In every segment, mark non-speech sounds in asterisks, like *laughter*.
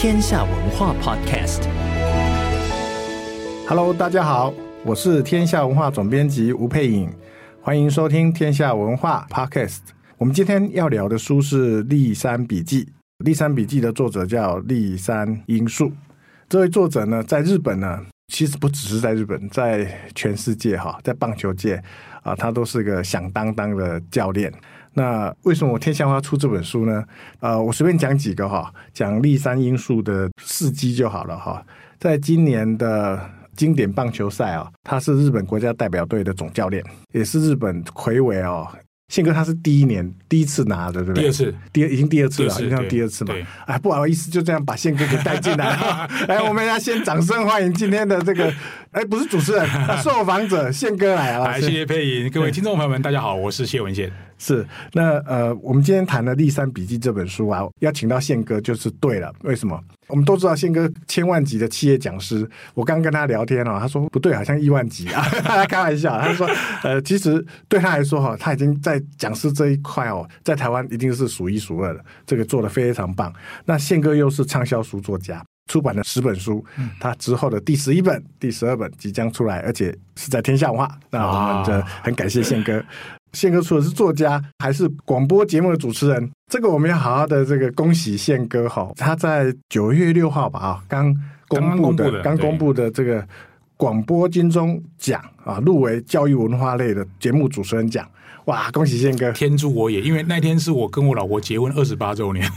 天下文化 Podcast。Hello，大家好，我是天下文化总编辑吴佩颖，欢迎收听天下文化 Podcast。我们今天要聊的书是《立山笔记》，《立山笔记》的作者叫立山英树。这位作者呢，在日本呢，其实不只是在日本，在全世界哈，在棒球界啊，他都是个响当当的教练。那为什么我天下要出这本书呢？呃，我随便讲几个哈，讲立山英树的事迹就好了哈。在今年的经典棒球赛啊，他是日本国家代表队的总教练，也是日本魁伟哦。宪哥他是第一年第一次拿的，对不对？第二次，第二已经第二次了，应该第二次嘛。哎，不好意思，就这样把宪哥给带进来了。来，*laughs* 我们要先掌声欢迎今天的这个，哎，不是主持人，*laughs* 受访者宪哥来了。来，谢谢佩颖，各位听众朋友们，大家好，我是谢文宪。是，那呃，我们今天谈的《立山笔记》这本书啊，要请到宪哥就是对了。为什么？我们都知道宪哥千万级的企业讲师，我刚跟他聊天哦，他说不对，好像亿万级啊，*laughs* 开玩笑。他说，呃，其实对他来说哈，他已经在讲师这一块哦，在台湾一定是数一数二的，这个做的非常棒。那宪哥又是畅销书作家，出版了十本书，他之后的第十一本、第十二本即将出来，而且是在天下文化。那我们就很感谢宪哥。宪哥除了是作家，还是广播节目的主持人。这个我们要好好的这个恭喜宪哥哈，他在九月六号吧啊，刚公布的刚公布的这个广播金钟奖啊，入围教育文化类的节目主持人奖。哇，恭喜宪哥！天助我也，因为那天是我跟我老婆结婚二十八周年，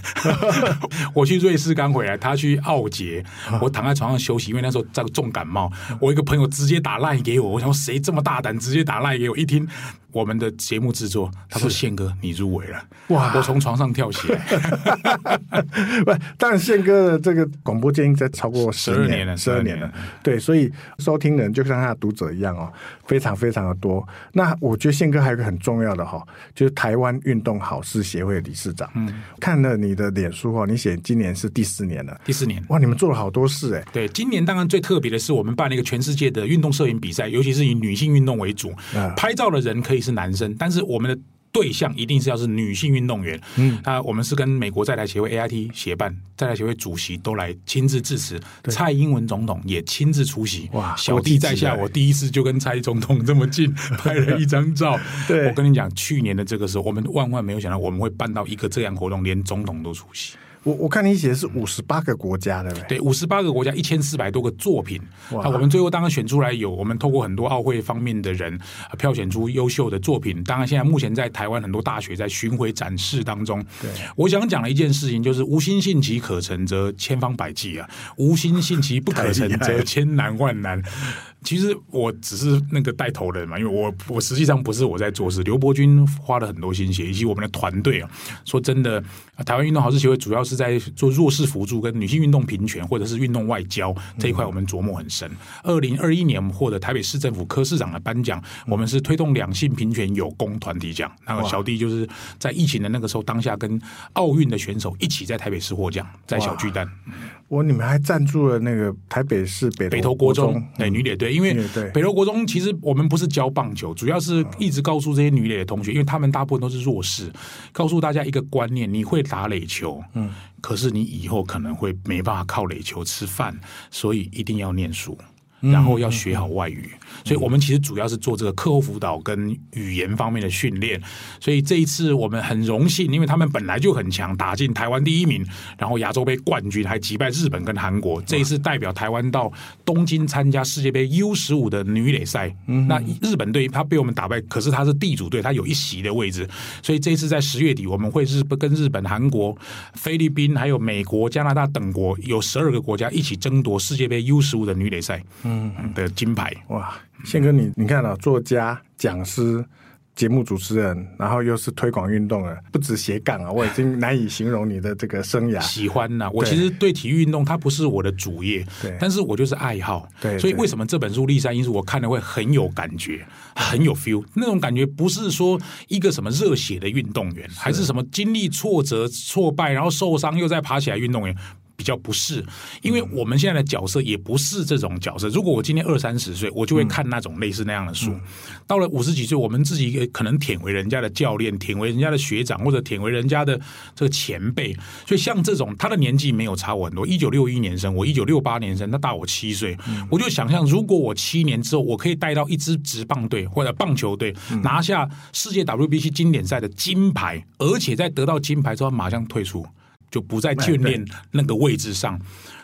*laughs* 我去瑞士刚回来，他去澳捷，我躺在床上休息，因为那时候在重感冒。我一个朋友直接打赖给我，我想谁这么大胆，直接打赖给我？一听我们的节目制作，他说宪哥你入围了，哇！我从床上跳起来。*laughs* 不，当然宪哥的这个广播界已经在超过十二年了，十二年了。对，所以收听人就像他的读者一样哦，非常非常的多。那我觉得宪哥还有一个很重要。的哈，就是台湾运动好事协会的理事长。嗯，看了你的脸书哦，你写今年是第四年了，第四年哇，你们做了好多事哎。对，今年当然最特别的是，我们办了一个全世界的运动摄影比赛，尤其是以女性运动为主。嗯，拍照的人可以是男生，但是我们的。对象一定是要是女性运动员，嗯，那我们是跟美国在台协会 AIT 协办，在台协会主席都来亲自致辞，蔡英文总统也亲自出席，哇，小弟在下，我第一次就跟蔡总统这么近 *laughs* 拍了一张照。对，我跟你讲，去年的这个时候，我们万万没有想到我们会办到一个这样活动，连总统都出席。我我看你写的是五十八个国家的，对，五十八个国家一千四百多个作品。那我们最后当然选出来有，我们透过很多奥会方面的人票选出优秀的作品。当然，现在目前在台湾很多大学在巡回展示当中。对，我想讲的一件事情就是：无心信其可成，则千方百计啊；无心信其不可成，则千难万难。其实我只是那个带头人嘛，因为我我实际上不是我在做事，刘伯钧花了很多心血，以及我们的团队啊。说真的，台湾运动好事协会主要是在做弱势辅助跟女性运动平权，或者是运动外交这一块，我们琢磨很深。二零二一年我们获得台北市政府科市长的颁奖，我们是推动两性平权有功团体奖。那个小弟就是在疫情的那个时候，当下跟奥运的选手一起在台北市获奖，在小巨蛋。我你们还赞助了那个台北市北北投国中对女垒队。因为北投国中其实我们不是教棒球，主要是一直告诉这些女垒的同学，因为他们大部分都是弱势，告诉大家一个观念：你会打垒球，嗯，可是你以后可能会没办法靠垒球吃饭，所以一定要念书。然后要学好外语。所以我们其实主要是做这个课后辅导跟语言方面的训练。所以这一次我们很荣幸，因为他们本来就很强，打进台湾第一名，然后亚洲杯冠军，还击败日本跟韩国。这一次代表台湾到东京参加世界杯 U 十五的女垒赛。那日本队他被我们打败，可是他是地主队，他有一席的位置。所以这一次在十月底，我们会日跟日本、韩国、菲律宾还有美国、加拿大等国有十二个国家一起争夺世界杯 U 十五的女垒赛嗯的金牌。哇！宪哥你，你你看啊，作家、讲师、节目主持人，然后又是推广运动的，不止斜杠啊！*laughs* 我已经难以形容你的这个生涯。喜欢呐、啊，我其实对体育运动它不是我的主业，对，但是我就是爱好。对，所以为什么这本书《立山因素》我看了会很有感觉，很有 feel？那种感觉不是说一个什么热血的运动员，还是什么经历挫折、挫败，然后受伤又再爬起来运动员。比较不是，因为我们现在的角色也不是这种角色。如果我今天二三十岁，我就会看那种类似那样的书。到了五十几岁，我们自己可能舔为人家的教练，舔为人家的学长，或者舔为人家的这个前辈。所以像这种，他的年纪没有差我很多，一九六一年生，我一九六八年生，他大我七岁。我就想象，如果我七年之后，我可以带到一支职棒队或者棒球队拿下世界 WBC 经典赛的金牌，而且在得到金牌之后马上退出。就不在眷恋那个位置上，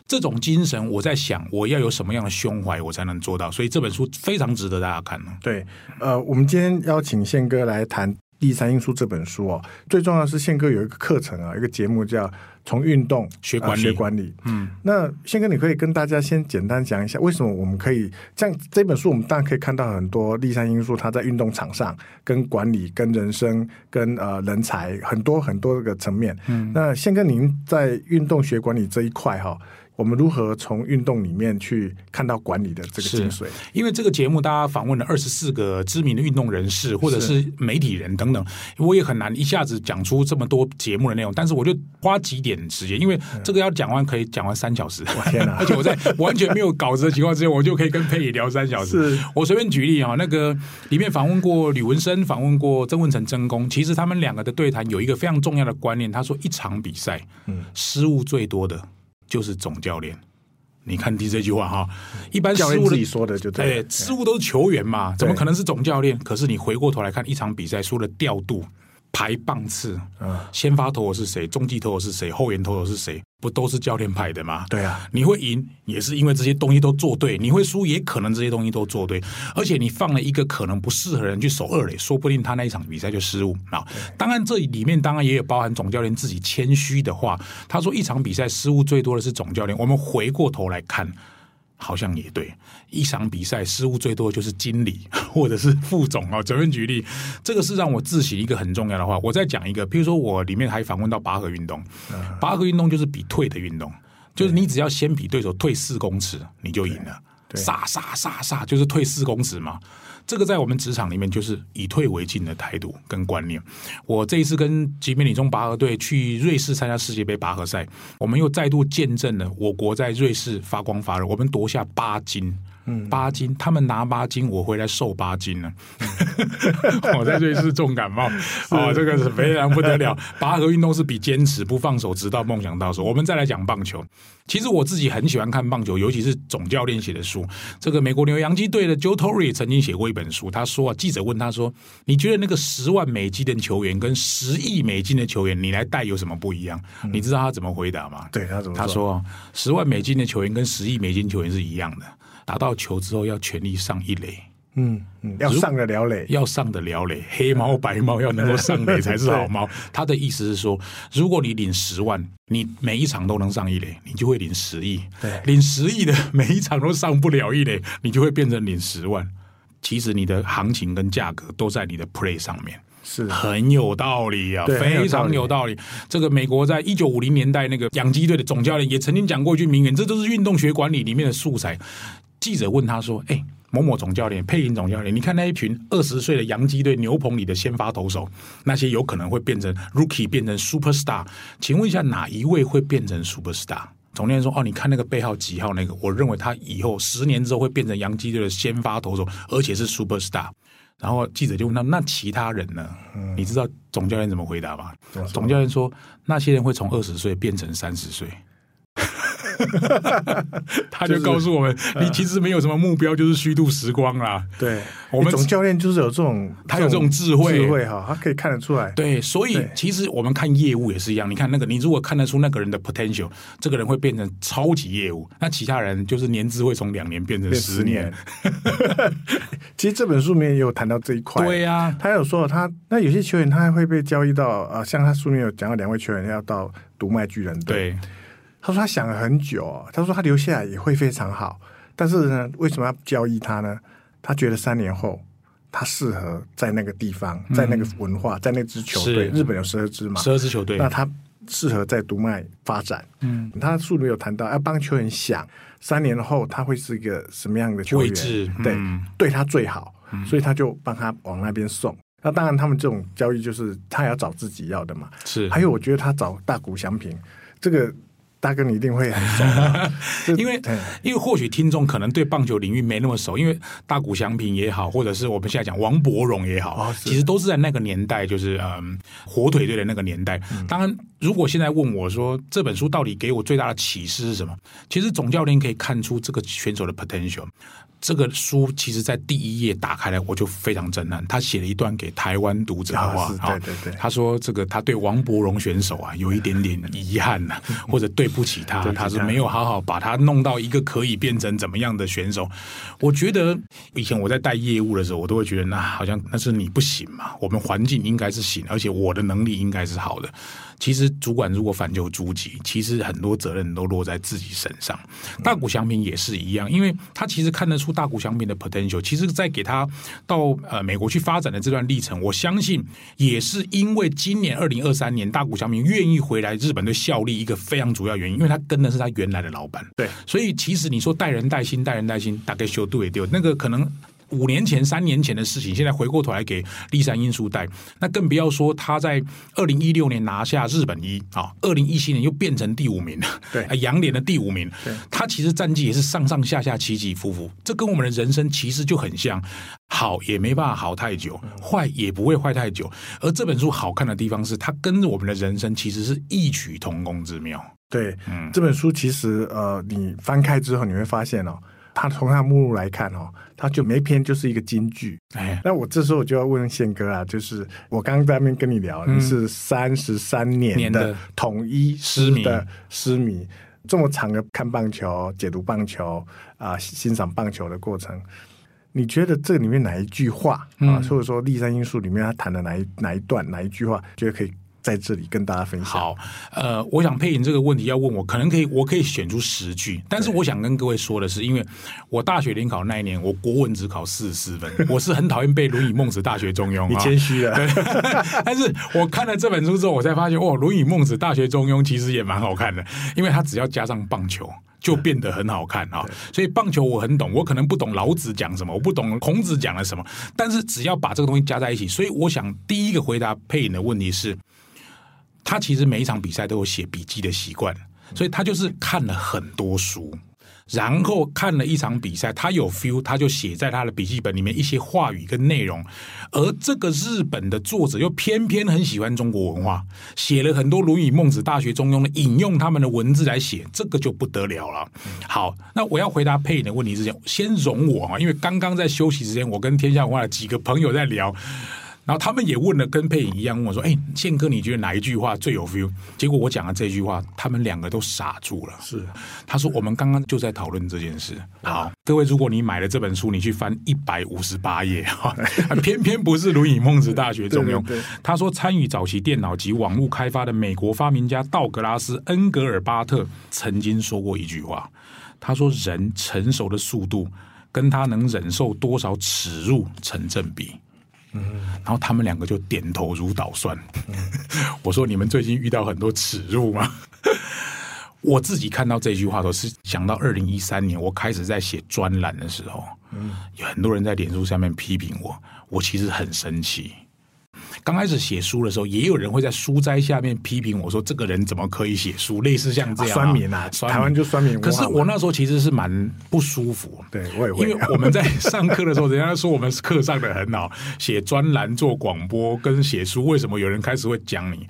这种精神，我在想，我要有什么样的胸怀，我才能做到。所以这本书非常值得大家看。对，呃，我们今天邀请宪哥来谈《栗山英书》这本书哦。最重要的是，宪哥有一个课程啊，一个节目叫。从运动学管理，学管理。嗯，那宪哥，你可以跟大家先简单讲一下，为什么我们可以像这本书，我们当然可以看到很多第三因素，它在运动场上跟管理、跟人生、跟呃人才很多很多个层面。嗯，那宪哥，您在运动学管理这一块哈。我们如何从运动里面去看到管理的这个精髓？因为这个节目，大家访问了二十四个知名的运动人士，或者是媒体人等等，我也很难一下子讲出这么多节目的内容。但是我就花几点时间，因为这个要讲完可以讲完三小时。天哪！*laughs* 而且我在完全没有稿子的情况之下，我就可以跟佩仪聊三小时。我随便举例啊，那个里面访问过吕文生，访问过曾文成、曾公，其实他们两个的对谈有一个非常重要的观念，他说一场比赛，嗯，失误最多的。就是总教练，你看第这句话哈，一般失误自己说的就对，哎，失误都是球员嘛，怎么可能是总教练？可是你回过头来看一场比赛，输了调度。排棒次，嗯，先发投手是谁？中继投手是谁？后援投手是谁？不都是教练排的吗？对啊，你会赢也是因为这些东西都做对，你会输也可能这些东西都做对，而且你放了一个可能不适合人去守二垒，说不定他那一场比赛就失误啊。当然这里面当然也有包含总教练自己谦虚的话，他说一场比赛失误最多的是总教练。我们回过头来看。好像也对，一场比赛失误最多的就是经理 *laughs* 或者是副总啊。随便举例，这个是让我自省一个很重要的话。我再讲一个，比如说我里面还访问到拔河运动，拔河运动就是比退的运动，就是你只要先比对手退四公尺，你就赢了。杀杀杀杀，就是退四公尺嘛。这个在我们职场里面就是以退为进的态度跟观念。我这一次跟吉美女中拔河队去瑞士参加世界杯拔河赛，我们又再度见证了我国在瑞士发光发热，我们夺下八金。嗯，八斤，他们拿八斤，我回来瘦八斤呢。*laughs* 我在瑞士重感冒，哦，这个是非常不得了。拔河运动是比坚持不放手，直到梦想到手。我们再来讲棒球，其实我自己很喜欢看棒球，尤其是总教练写的书。这个美国纽约洋基队的 Joe Torre 曾经写过一本书，他说啊，记者问他说：“你觉得那个十万美金的球员跟十亿美金的球员，你来带有什么不一样？”你知道他怎么回答吗？对，他怎么说？他说：“十万美金的球员跟十亿美金球员是一样的。”打到球之后要全力上一垒，嗯嗯，要上得了垒，要上得了垒，黑猫白猫要能够上垒才是好猫。*laughs* 他的意思是说，如果你领十万，你每一场都能上一垒，你就会领十亿；对，领十亿的每一场都上不了一垒，你就会变成领十万。其实你的行情跟价格都在你的 play 上面，是很有道理啊，非常有道理。这个美国在一九五零年代那个洋基队的总教练也曾经讲过一句名言，这都是运动学管理里面的素材。记者问他说：“哎，某某总教练、配音总教练，你看那一群二十岁的洋基队牛棚里的先发投手，那些有可能会变成 rookie，变成 superstar，请问一下哪一位会变成 superstar？” 总教练说：“哦，你看那个背号几号那个，我认为他以后十年之后会变成洋基队的先发投手，而且是 superstar。”然后记者就问他：“那其他人呢？嗯、你知道总教练怎么回答吗？”总教练说：“那些人会从二十岁变成三十岁。” *laughs* 他就告诉我们，你其实没有什么目标，就是虚度时光啦。对，我们总教练就是有这种，他有这种智慧，智慧哈，他可以看得出来。对，所以其实我们看业务也是一样，你看那个，你如果看得出那个人的 potential，这个人会变成超级业务，那其他人就是年资会从两年变成十年。*laughs* 其实这本书里面也有谈到这一块。对呀，他有说他那有些球员他还会被交易到啊，像他书里面有讲到两位球员要到读卖巨人队。对。他说他想了很久，他说他留下来也会非常好，但是呢，为什么要交易他呢？他觉得三年后他适合在那个地方，在那个文化，在那支球队，日本有十二支嘛，十二支球队，那他适合在读卖发展。嗯，他书里有谈到要帮球员想三年后他会是一个什么样的球员，对，对他最好，所以他就帮他往那边送。那当然，他们这种交易就是他也要找自己要的嘛。是，还有我觉得他找大谷翔平这个。大哥，你一定会很熟，*laughs* 因为因为或许听众可能对棒球领域没那么熟，因为大谷翔平也好，或者是我们现在讲王伯荣也好，哦、其实都是在那个年代，就是嗯，火腿队的那个年代。当然，如果现在问我说这本书到底给我最大的启示是什么？其实总教练可以看出这个选手的 potential。这个书其实，在第一页打开来，我就非常震撼。他写了一段给台湾读者的话，对对对，他说：“这个他对王伯荣选手啊，有一点点遗憾呐、啊，*laughs* 或者对不起他，他是没有好好把他弄到一个可以变成怎么样的选手。”我觉得以前我在带业务的时候，我都会觉得，那好像那是你不行嘛，我们环境应该是行，而且我的能力应该是好的。其实主管如果反求诸己，其实很多责任都落在自己身上。大谷翔平也是一样，因为他其实看得出大谷翔平的 potential。其实，在给他到呃美国去发展的这段历程，我相信也是因为今年二零二三年大谷翔平愿意回来日本队效力一个非常主要原因，因为他跟的是他原来的老板。对，所以其实你说带人带心，带人带心，大概修对也对，那个可能。五年前、三年前的事情，现在回过头来给立山英树带，那更不要说他在二零一六年拿下日本一啊，二零一七年又变成第五名，对，洋联的第五名，对，他其实战绩也是上上下下起起伏伏，这跟我们的人生其实就很像，好也没办法好太久，坏也不会坏太久，而这本书好看的地方是，它跟我们的人生其实是异曲同工之妙。对，嗯，这本书其实呃，你翻开之后你会发现哦。它从他目录来看哦，他就每篇就是一个金句。哎，那我这时候我就要问宪哥啊，就是我刚刚在那边跟你聊，嗯、你是三十三年的统一狮的狮迷，这么长的看棒球、解读棒球啊、呃、欣赏棒球的过程，你觉得这里面哪一句话啊，嗯、或者说《立山因素》里面他谈的哪一哪一段哪一句话，觉得可以？在这里跟大家分享。好，呃，我想配音这个问题要问我，可能可以，我可以选出十句。但是我想跟各位说的是，因为我大学联考那一年，我国文只考四十四分，*laughs* 我是很讨厌背《论语孟子》《大学中庸》。你谦虚了。对。*laughs* 但是我看了这本书之后，我才发现，哦，《论语孟子》《大学中庸》其实也蛮好看的，因为它只要加上棒球，就变得很好看啊。所以棒球我很懂，我可能不懂老子讲什么，我不懂孔子讲了什么，但是只要把这个东西加在一起，所以我想第一个回答配音的问题是。他其实每一场比赛都有写笔记的习惯，所以他就是看了很多书，然后看了一场比赛，他有 feel，他就写在他的笔记本里面一些话语跟内容。而这个日本的作者又偏偏很喜欢中国文化，写了很多《论语》《孟子》《大学》《中庸》的引用他们的文字来写，这个就不得了了。好，那我要回答配音的问题之前，先容我啊，因为刚刚在休息时间，我跟天下文化的几个朋友在聊。然后他们也问了，跟配影一样问我说：“哎，宪哥，你觉得哪一句话最有 feel？” 结果我讲了这句话，他们两个都傻住了。是，他说：“我们刚刚就在讨论这件事。”好，各位，如果你买了这本书，你去翻一百五十八页，*laughs* 偏偏不是《论语》《孟子》《大学》《中庸》。他说，参与早期电脑及网络开发的美国发明家道格拉斯·恩格尔巴特曾经说过一句话。他说：“人成熟的速度跟他能忍受多少耻辱成正比。”然后他们两个就点头如捣蒜。*laughs* 我说：“你们最近遇到很多耻辱吗？” *laughs* 我自己看到这句话都是想到二零一三年我开始在写专栏的时候，有很多人在脸书下面批评我，我其实很生气。刚开始写书的时候，也有人会在书斋下面批评我说：“这个人怎么可以写书？”类似像这样、啊，酸民啊，台湾就酸民。可是我那时候其实是蛮不舒服，对我也会，因为我们在上课的时候，人家说我们课上的很好，写专栏、做广播跟写书，为什么有人开始会讲你？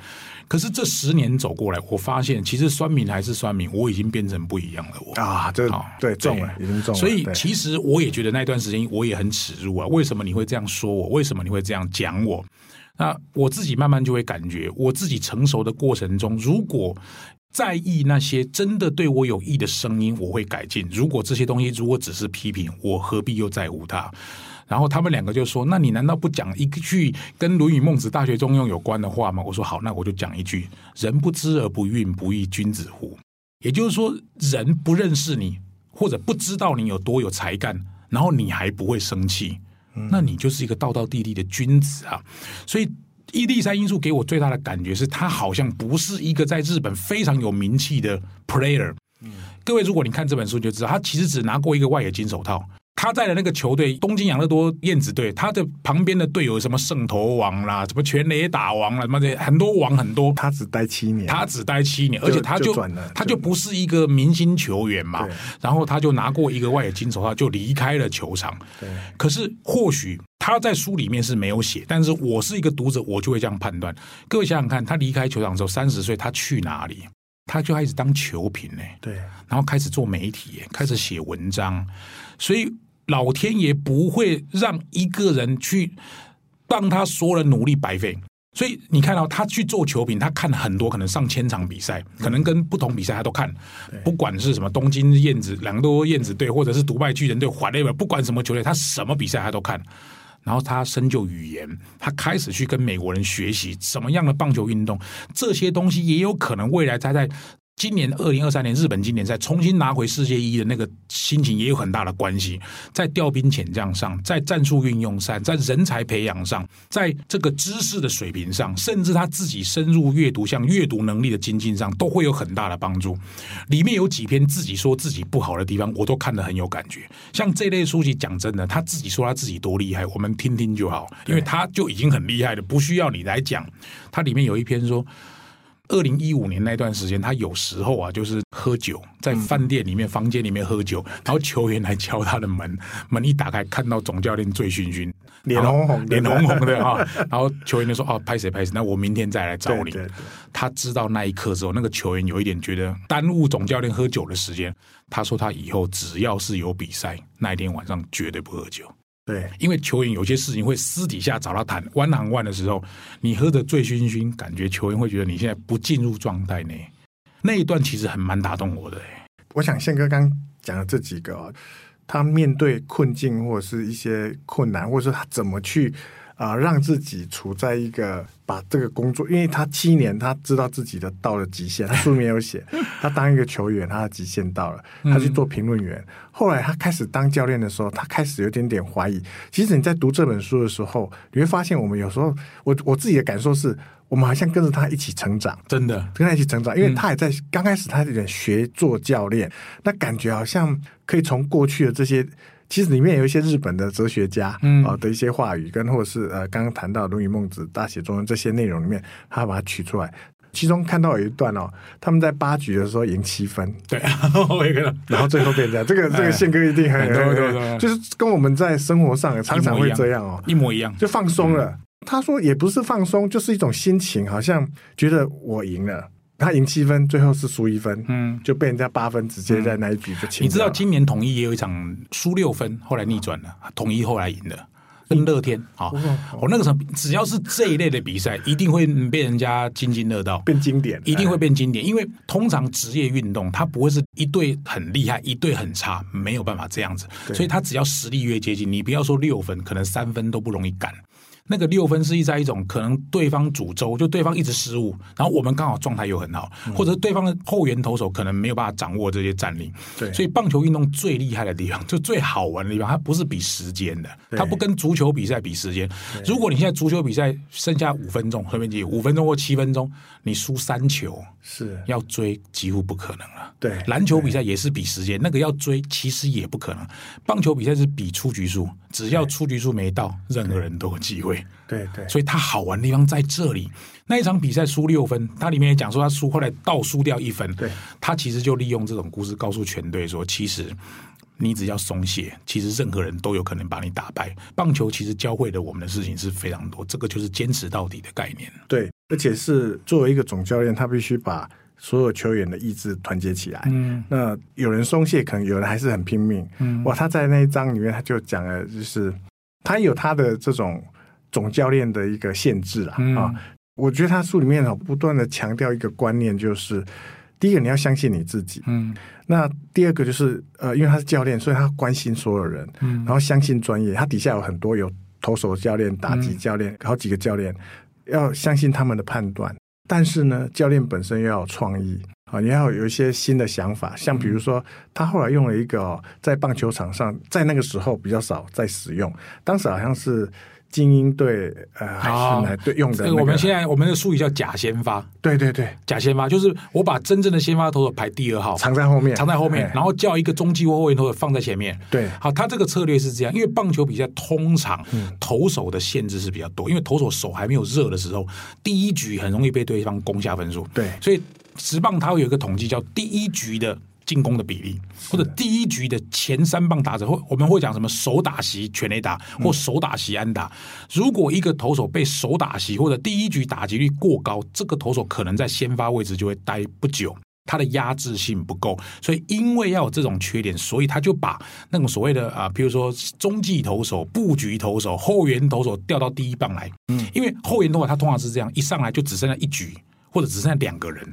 可是这十年走过来，我发现其实酸民还是酸民，我已经变成不一样了。我啊，这对重了，已经重了。所以其实我也觉得那段时间我也很耻辱啊！为什么你会这样说我？为什么你会这样讲我？那我自己慢慢就会感觉，我自己成熟的过程中，如果在意那些真的对我有益的声音，我会改进。如果这些东西如果只是批评，我何必又在乎它？然后他们两个就说：“那你难道不讲一句跟《论语》《孟子》《大学》中庸有关的话吗？”我说：“好，那我就讲一句：‘人不知而不愠，不亦君子乎？’也就是说，人不认识你，或者不知道你有多有才干，然后你还不会生气，那你就是一个道道地地的君子啊！所以，伊丽三因素给我最大的感觉是，他好像不是一个在日本非常有名气的 player。各位，如果你看这本书，就知道他其实只拿过一个外野金手套。”他在的那个球队东京养乐多燕子队，他的旁边的队友什么圣头王啦，什么全垒打王啦，什么的很多王很多。他只待七年，他只待七年，而且他就，就他就不是一个明星球员嘛。然后他就拿过一个外野金手套，就离开了球场。对。可是或许他在书里面是没有写，但是我是一个读者，我就会这样判断。各位想想看，他离开球场之后三十岁，他去哪里？他就开始当球评呢。对。然后开始做媒体，开始写文章，所以。老天爷不会让一个人去让他所有的努力白费，所以你看到他去做球评，他看了很多，可能上千场比赛，可能跟不同比赛他都看，不管是什么东京燕子、两个多燕子队，或者是独拜巨人队、华莱不管什么球队，他什么比赛他都看，然后他深究语言，他开始去跟美国人学习什么样的棒球运动，这些东西也有可能未来他在。今年二零二三年日本经典赛重新拿回世界一的那个心情也有很大的关系，在调兵遣将上，在战术运用上，在人才培养上，在这个知识的水平上，甚至他自己深入阅读，像阅读能力的精进上，都会有很大的帮助。里面有几篇自己说自己不好的地方，我都看得很有感觉。像这类书籍，讲真的，他自己说他自己多厉害，我们听听就好，因为他就已经很厉害了，不需要你来讲。他里面有一篇说。二零一五年那段时间，他有时候啊，就是喝酒，在饭店里面、房间里面喝酒，然后球员来敲他的门，*laughs* 门一打开，看到总教练醉醺醺，脸红红，脸红红的啊，然后球员就说：“哦，拍谁拍谁，那我明天再来找你。”他知道那一刻之后，那个球员有一点觉得耽误总教练喝酒的时间。他说：“他以后只要是有比赛，那一天晚上绝对不喝酒。”对，因为球员有些事情会私底下找他谈，one on one 的时候，你喝得醉醺醺，感觉球员会觉得你现在不进入状态呢。那一段其实很蛮打动我的。我想宪哥刚讲的这几个，他面对困境或者是一些困难，或者说他怎么去。啊、呃，让自己处在一个把这个工作，因为他七年，他知道自己的到了极限。他书里面有写，*laughs* 他当一个球员，他的极限到了，他去做评论员。后来他开始当教练的时候，他开始有点点怀疑。其实你在读这本书的时候，你会发现，我们有时候，我我自己的感受是，我们好像跟着他一起成长，真的跟他一起成长，因为他也在刚开始，他有点学做教练，那感觉好像可以从过去的这些。其实里面有一些日本的哲学家啊的一些话语，跟或者是呃刚刚谈到《论语》《孟子》《大写》中文这些内容里面，他把它取出来。其中看到有一段哦，他们在八局的时候赢七分，对，*laughs* 我也看到，然后最后变这样。这个 *laughs* 这个宪哥一定很很很很，就是跟我们在生活上常常会这样哦，一模一样，就放松了。他说也不是放松，就是一种心情，好像觉得我赢了。他赢七分，最后是输一分，嗯，就被人家八分直接在那一局就清。你知道今年统一也有一场输六分，后来逆转了，统一后来赢了，跟乐天啊。我那个时候只要是这一类的比赛，一定会被人家津津乐道，变经典，一定会变经典。因为通常职业运动它不会是一队很厉害，一队很差，没有办法这样子。所以他只要实力越接近，你不要说六分，可能三分都不容易赶。那个六分是一在一种可能对方主轴，就对方一直失误，然后我们刚好状态又很好，或者对方的后援投手可能没有办法掌握这些战力。对，所以棒球运动最厉害的地方，就最好玩的地方，它不是比时间的，它不跟足球比赛比时间。如果你现在足球比赛剩下五分钟，随便记五分钟或七分钟，你输三球，是要追几乎不可能了。对，篮球比赛也是比时间，那个要追其实也不可能。棒球比赛是比出局数，只要出局数没到，任何人都有机会。队。对对，所以他好玩的地方在这里。那一场比赛输六分，他里面也讲说他输后来倒输掉一分。对，他其实就利用这种故事告诉全队说，其实你只要松懈，其实任何人都有可能把你打败。棒球其实教会了我们的事情是非常多，这个就是坚持到底的概念。对，而且是作为一个总教练，他必须把所有球员的意志团结起来。嗯，那有人松懈，可能有人还是很拼命。嗯，哇，他在那一章里面他就讲了，就是他有他的这种。总教练的一个限制啊，嗯、啊，我觉得他书里面不断的强调一个观念，就是第一个你要相信你自己，嗯，那第二个就是呃，因为他是教练，所以他关心所有人，嗯，然后相信专业，他底下有很多有投手教练、打击教练，嗯、好几个教练，要相信他们的判断，但是呢，教练本身又要有创意啊，你要有一些新的想法，像比如说他后来用了一个、哦、在棒球场上，在那个时候比较少在使用，当时好像是。精英队呃，还是来对用的、那个。我们现在我们的术语叫假先发，对对对，假先发就是我把真正的先发投手排第二号，藏在后面，藏在后面，然后叫一个中继或后援投手放在前面。对，好，他这个策略是这样，因为棒球比赛通常投手的限制是比较多，嗯、因为投手手还没有热的时候，第一局很容易被对方攻下分数。对，所以职棒它会有一个统计叫第一局的。进攻的比例，或者第一局的前三棒打者，或我们会讲什么手打席全垒打，或手打席安打。如果一个投手被手打席或者第一局打击率过高，这个投手可能在先发位置就会待不久，他的压制性不够。所以因为要有这种缺点，所以他就把那种所谓的啊，比如说中继投手、布局投手、后援投手调到第一棒来。嗯，因为后援的话他通常是这样，一上来就只剩下一局，或者只剩下两个人，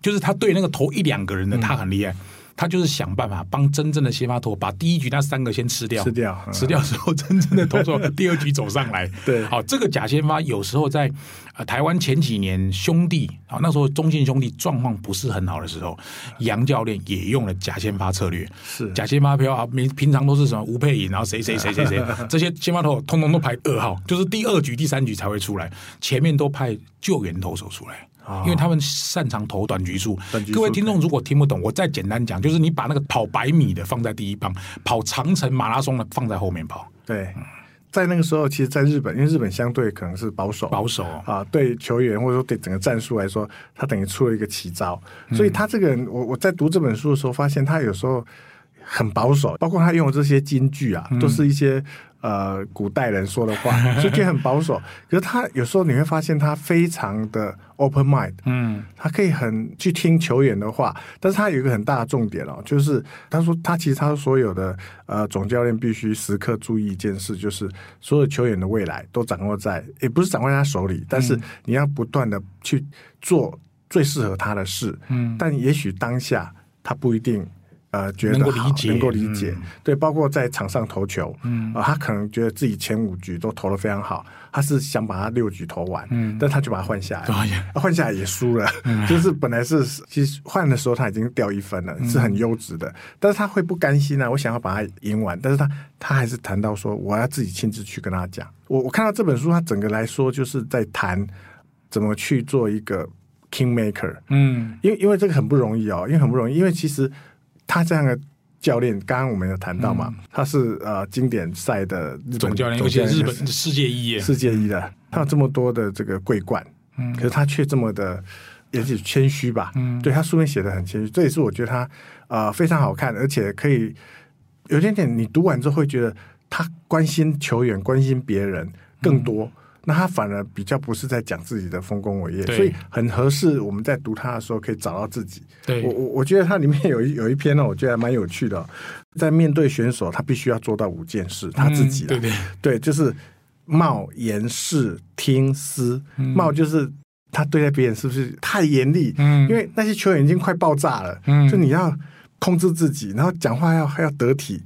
就是他对那个投一两个人的他很厉害。他就是想办法帮真正的先发投把第一局那三个先吃掉，吃掉，嗯、吃掉之后，真正的投手第二局走上来。*laughs* 对，好，这个假先发有时候在呃台湾前几年兄弟啊，那时候中信兄弟状况不是很好的时候，杨教练也用了假先发策略，是。假先发票啊，平平常都是什么吴佩颖，然后谁谁谁谁谁，*laughs* 这些先发投手通通都排二号，就是第二局、第三局才会出来，前面都派救援投手出来。因为他们擅长投短局数，各位听众如果听不懂，我再简单讲，就是你把那个跑百米的放在第一棒，跑长城马拉松的放在后面跑。对，在那个时候，其实，在日本，因为日本相对可能是保守，保守。啊，对球员或者说对整个战术来说，他等于出了一个奇招。所以他这个人，我我在读这本书的时候，发现他有时候很保守，包括他用的这些金句啊，都是一些。呃，古代人说的话，*laughs* 所以很保守。可是他有时候你会发现，他非常的 open mind，嗯，他可以很去听球员的话。但是他有一个很大的重点哦，就是他说他其实他所有的呃总教练必须时刻注意一件事，就是所有球员的未来都掌握在，也不是掌握在他手里，但是你要不断的去做最适合他的事。嗯，但也许当下他不一定。呃，觉得，能够理解，能够理解，嗯、对，包括在场上投球，嗯、呃，他可能觉得自己前五局都投的非常好，他是想把他六局投完，嗯，但他就把他换下来，换、嗯、下来也输了，嗯、*laughs* 就是本来是其实换的时候他已经掉一分了，嗯、是很优质的，但是他会不甘心啊，我想要把他赢完，但是他他还是谈到说，我要自己亲自去跟他讲，我我看到这本书，他整个来说就是在谈怎么去做一个 king maker，嗯，因为因为这个很不容易哦，因为很不容易，因为其实。他这样的教练，刚刚我们有谈到嘛？嗯、他是呃经典赛的总教练，而且日本世界一，世界一的，他有这么多的这个桂冠，嗯，可是他却这么的，也是谦虚吧？嗯，对他书面写的很谦虚，这也是我觉得他呃非常好看，而且可以有点点，你读完之后会觉得他关心球员、关心别人更多。嗯那他反而比较不是在讲自己的丰功伟业，所以很合适。我们在读他的时候，可以找到自己。对我我我觉得他里面有一有一篇呢，我觉得还蛮有趣的。在面对选手，他必须要做到五件事，他自己、嗯、对对 *laughs* 对，就是貌言视听思。嗯、冒就是他对待别人是不是太严厉？嗯，因为那些球员已经快爆炸了。嗯，就你要控制自己，然后讲话要还要得体。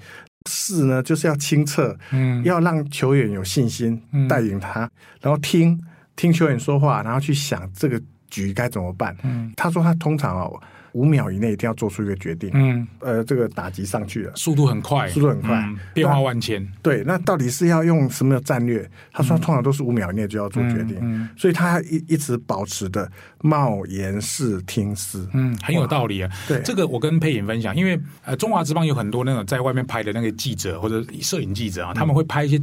视呢，就是要清澈，嗯，要让球员有信心，带领他，嗯、然后听听球员说话，然后去想这个局该怎么办。嗯，他说他通常哦。五秒以内一定要做出一个决定。嗯，呃，这个打击上去了，速度很快，速度很快，嗯、变化万千。对，那到底是要用什么战略？他说，通常都是五秒以内就要做决定。所以他一一直保持的冒言视听思。嗯，很有道理啊。对，这个我跟佩颖分享，因为呃，中华之邦有很多那种在外面拍的那个记者或者摄影记者啊，他们会拍一些。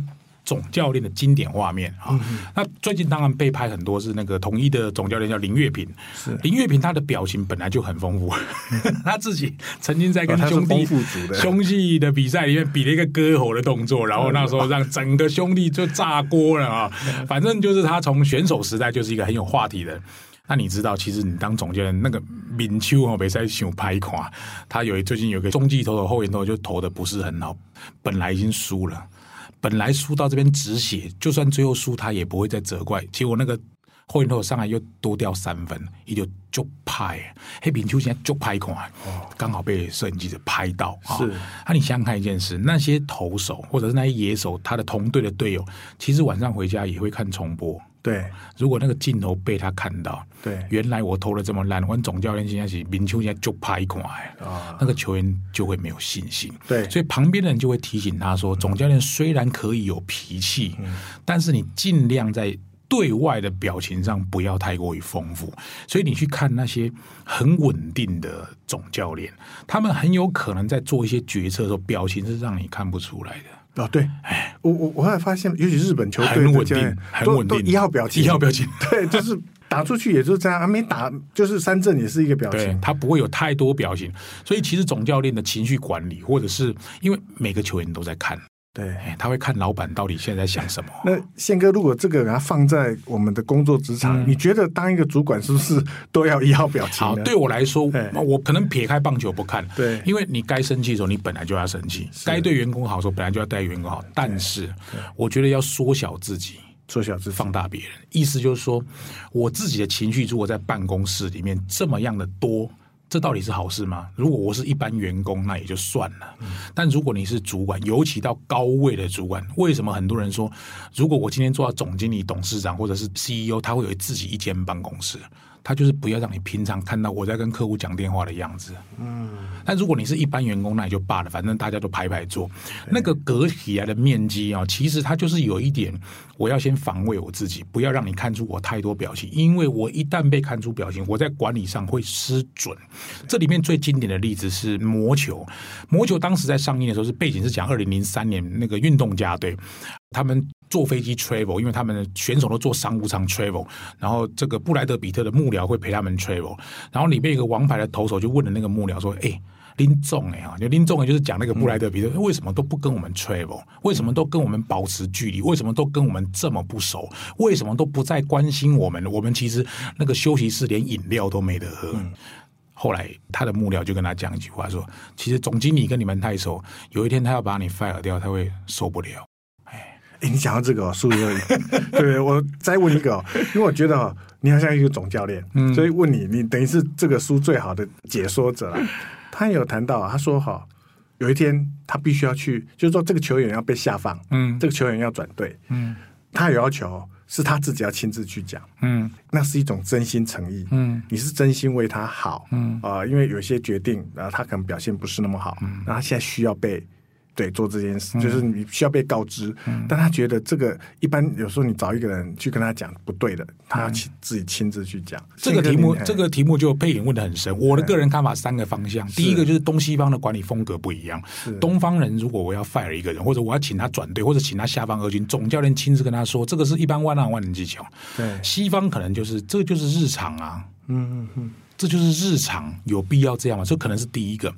总教练的经典画面啊。嗯、那最近当然被拍很多是那个统一的总教练叫林月平，是林月平他的表情本来就很丰富，*laughs* 他自己曾经在跟兄弟兄弟的比赛里面比了一个割喉的动作，然后那时候让整个兄弟就炸锅了啊。*laughs* 反正就是他从选手时代就是一个很有话题的。那你知道，其实你当总教练，那个敏秋哦，比赛想拍垮他有最近有个中继投手后援投就投的不是很好，本来已经输了。本来输到这边止血，就算最后输，他也不会再责怪。结果那个后援头上来又多掉三分，也就就拍。黑平秋现在就拍孔啊，刚好被摄影记者拍到。是，那、啊、你想想看一件事，那些投手或者是那些野手，他的同队的队友，其实晚上回家也会看重播。对，如果那个镜头被他看到，对，原来我投的这么烂，我总教练现在是明秋现在就拍款啊，那个球员就会没有信心。对，所以旁边的人就会提醒他说，总教练虽然可以有脾气，嗯、但是你尽量在对外的表情上不要太过于丰富。所以你去看那些很稳定的总教练，他们很有可能在做一些决策的时候，表情是让你看不出来的。哦，对，哎，我我我后来发现，尤其日本球队很稳定，很稳定，一号表情，一号表情，*laughs* 对，就是打出去也就这样，还没打就是三振也是一个表情，他不会有太多表情，所以其实总教练的情绪管理，或者是因为每个球员都在看。对，他会看老板到底现在在想什么。那宪哥，如果这个给他放在我们的工作职场，嗯，你觉得当一个主管是不是都要一号表情？好，对我来说，我可能撇开棒球不看，对，因为你该生气的时候，你本来就要生气；该对员工好的时候，本来就要对员工好。但是，我觉得要缩小自己，缩小自己，放大别人。意思就是说，我自己的情绪如果在办公室里面这么样的多。这到底是好事吗？如果我是一般员工，那也就算了。但如果你是主管，尤其到高位的主管，为什么很多人说，如果我今天做到总经理、董事长或者是 CEO，他会有自己一间办公室？他就是不要让你平常看到我在跟客户讲电话的样子。嗯，但如果你是一般员工，那也就罢了，反正大家都排排坐。那个隔起来的面积啊，其实它就是有一点，我要先防卫我自己，不要让你看出我太多表情，因为我一旦被看出表情，我在管理上会失准。这里面最经典的例子是魔球，魔球当时在上映的时候是背景是讲二零零三年那个运动家队。他们坐飞机 travel，因为他们的选手都坐商务舱 travel，然后这个布莱德比特的幕僚会陪他们 travel，然后里面一个王牌的投手就问了那个幕僚说：“哎，林总哎啊，就林总就是讲那个布莱德比特、嗯、为什么都不跟我们 travel？为什么都跟我们保持距离？为什么都跟我们这么不熟？为什么都不再关心我们？我们其实那个休息室连饮料都没得喝。嗯”后来他的幕僚就跟他讲一句话说：“其实总经理跟你们太熟，有一天他要把你 fire 掉，他会受不了。”哎，你讲到这个哦，苏宇，*laughs* 对，我再问一个哦，因为我觉得哦，你好像一个总教练，嗯，所以问你，你等于是这个书最好的解说者了。他有谈到，他说哈，有一天他必须要去，就是说这个球员要被下放，嗯，这个球员要转队，嗯，他有要求是他自己要亲自去讲，嗯，那是一种真心诚意，嗯，你是真心为他好，嗯啊，因为有些决定啊，他可能表现不是那么好，嗯，那他现在需要被。对，做这件事就是你需要被告知，嗯、但他觉得这个一般有时候你找一个人去跟他讲不对的，他要亲自己亲自去讲。这个题目，这个题目就配影问的很深。我的个人看法三个方向，第一个就是东西方的管理风格不一样。东方人如果我要 fire 一个人，或者我要请他转队，或者请他下放二军，总教练亲自跟他说，这个是一般万能万能技巧。对，西方可能就是这个就是日常啊，嗯嗯嗯，这就是日常，有必要这样吗？这可能是第一个。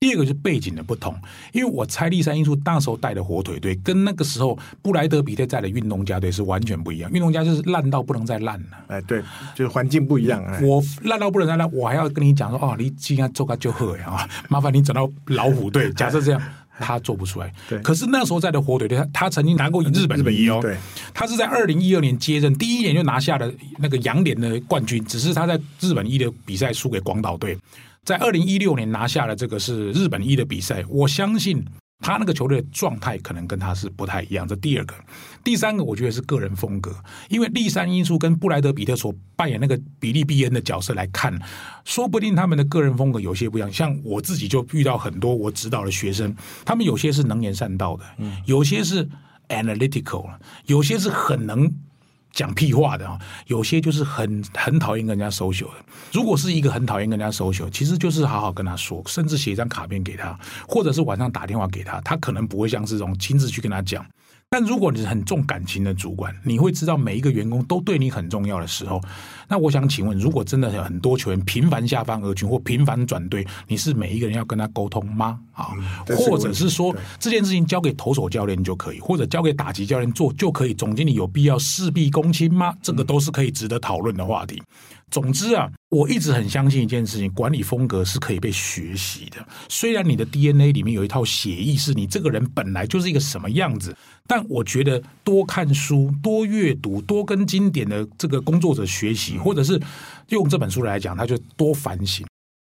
第二个就是背景的不同，因为我猜立山因素那时候带的火腿队跟那个时候布莱德比特在的运动家队是完全不一样。运动家就是烂到不能再烂了，哎，对，就是环境不一样。我烂到不能再烂，我还要跟你讲说，哦，你今天做个就喝呀，麻烦你转到老虎队。*laughs* 假设这样，他做不出来。对，可是那时候在的火腿队，他他曾经拿过日本一哦，对，他是在二零一二年接任，第一年就拿下了那个洋联的冠军，只是他在日本一的比赛输给广岛队。在二零一六年拿下了这个是日本一的比赛，我相信他那个球队的状态可能跟他是不太一样。这第二个，第三个我觉得是个人风格，因为栗山因素跟布莱德比特所扮演那个比利必恩的角色来看，说不定他们的个人风格有些不一样。像我自己就遇到很多我指导的学生，他们有些是能言善道的，有些是 analytical，有些是很能。讲屁话的啊，有些就是很很讨厌跟人家 social 的。如果是一个很讨厌跟人家 social，其实就是好好跟他说，甚至写一张卡片给他，或者是晚上打电话给他，他可能不会像这种亲自去跟他讲。但如果你是很重感情的主管，你会知道每一个员工都对你很重要的时候，那我想请问，如果真的有很多球员频繁下放二军或频繁转队，你是每一个人要跟他沟通吗？啊、嗯，或者是说这件事情交给投手教练就可以，或者交给打击教练做就可以？总经理有必要事必躬亲吗？这个都是可以值得讨论的话题。总之啊，我一直很相信一件事情：管理风格是可以被学习的。虽然你的 DNA 里面有一套写意，是你这个人本来就是一个什么样子，但我觉得多看书、多阅读、多跟经典的这个工作者学习，或者是用这本书来讲，他就多反省。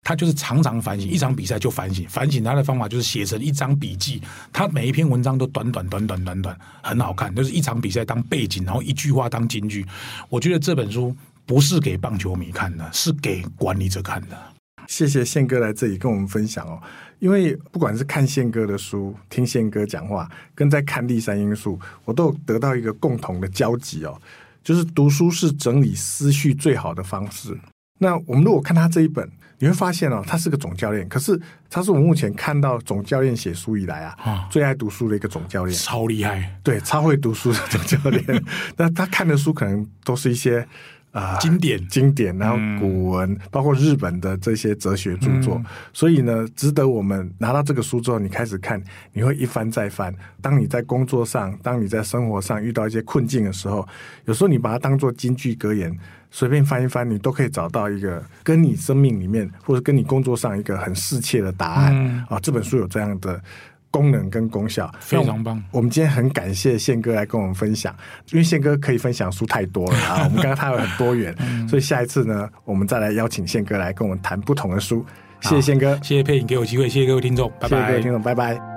他就是常常反省，一场比赛就反省。反省他的方法就是写成一张笔记，他每一篇文章都短短短短短短，很好看，就是一场比赛当背景，然后一句话当金句。我觉得这本书。不是给棒球迷看的，是给管理者看的。谢谢宪哥来这里跟我们分享哦。因为不管是看宪哥的书、听宪哥讲话，跟在看第三因素，我都有得到一个共同的交集哦，就是读书是整理思绪最好的方式。那我们如果看他这一本，你会发现哦，他是个总教练，可是他是我目前看到总教练写书以来啊，啊最爱读书的一个总教练，超厉害，对，超会读书的总教练。*laughs* 那他看的书可能都是一些。啊，经典经典，然后古文，嗯，包括日本的这些哲学著作，嗯，所以呢，值得我们拿到这个书之后，你开始看，你会一翻再翻。当你在工作上，当你在生活上遇到一些困境的时候，有时候你把它当做金句格言，随便翻一翻，你都可以找到一个跟你生命里面或者跟你工作上一个很适切的答案。嗯，啊，这本书有这样的。功能跟功效非常棒。我们今天很感谢宪哥来跟我们分享，因为宪哥可以分享书太多了 *laughs* 啊。我们刚刚他有很多元，*laughs* 所以下一次呢，我们再来邀请宪哥来跟我们谈不同的书。谢谢宪哥，谢谢佩影给我机会，谢谢各位听众，拜拜。谢谢各位听众，拜拜。